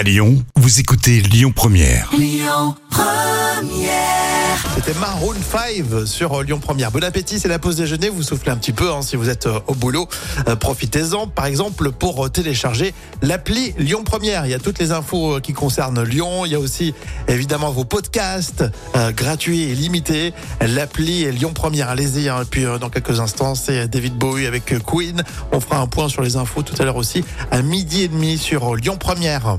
À Lyon, vous écoutez Lyon Première. C'était Maroon 5 sur euh, Lyon Première. Bon appétit, c'est la pause déjeuner. Vous soufflez un petit peu hein, si vous êtes euh, au boulot. Euh, Profitez-en, par exemple, pour télécharger l'appli Lyon Première. Il y a toutes les infos qui concernent Lyon. Il y a aussi évidemment vos podcasts euh, gratuits et limités. L'appli Lyon Première, allez-y. hein. Et puis euh, dans quelques instants, c'est David Bowie avec Queen. On fera un point sur les infos tout à l'heure aussi à midi et demi sur Lyon Première.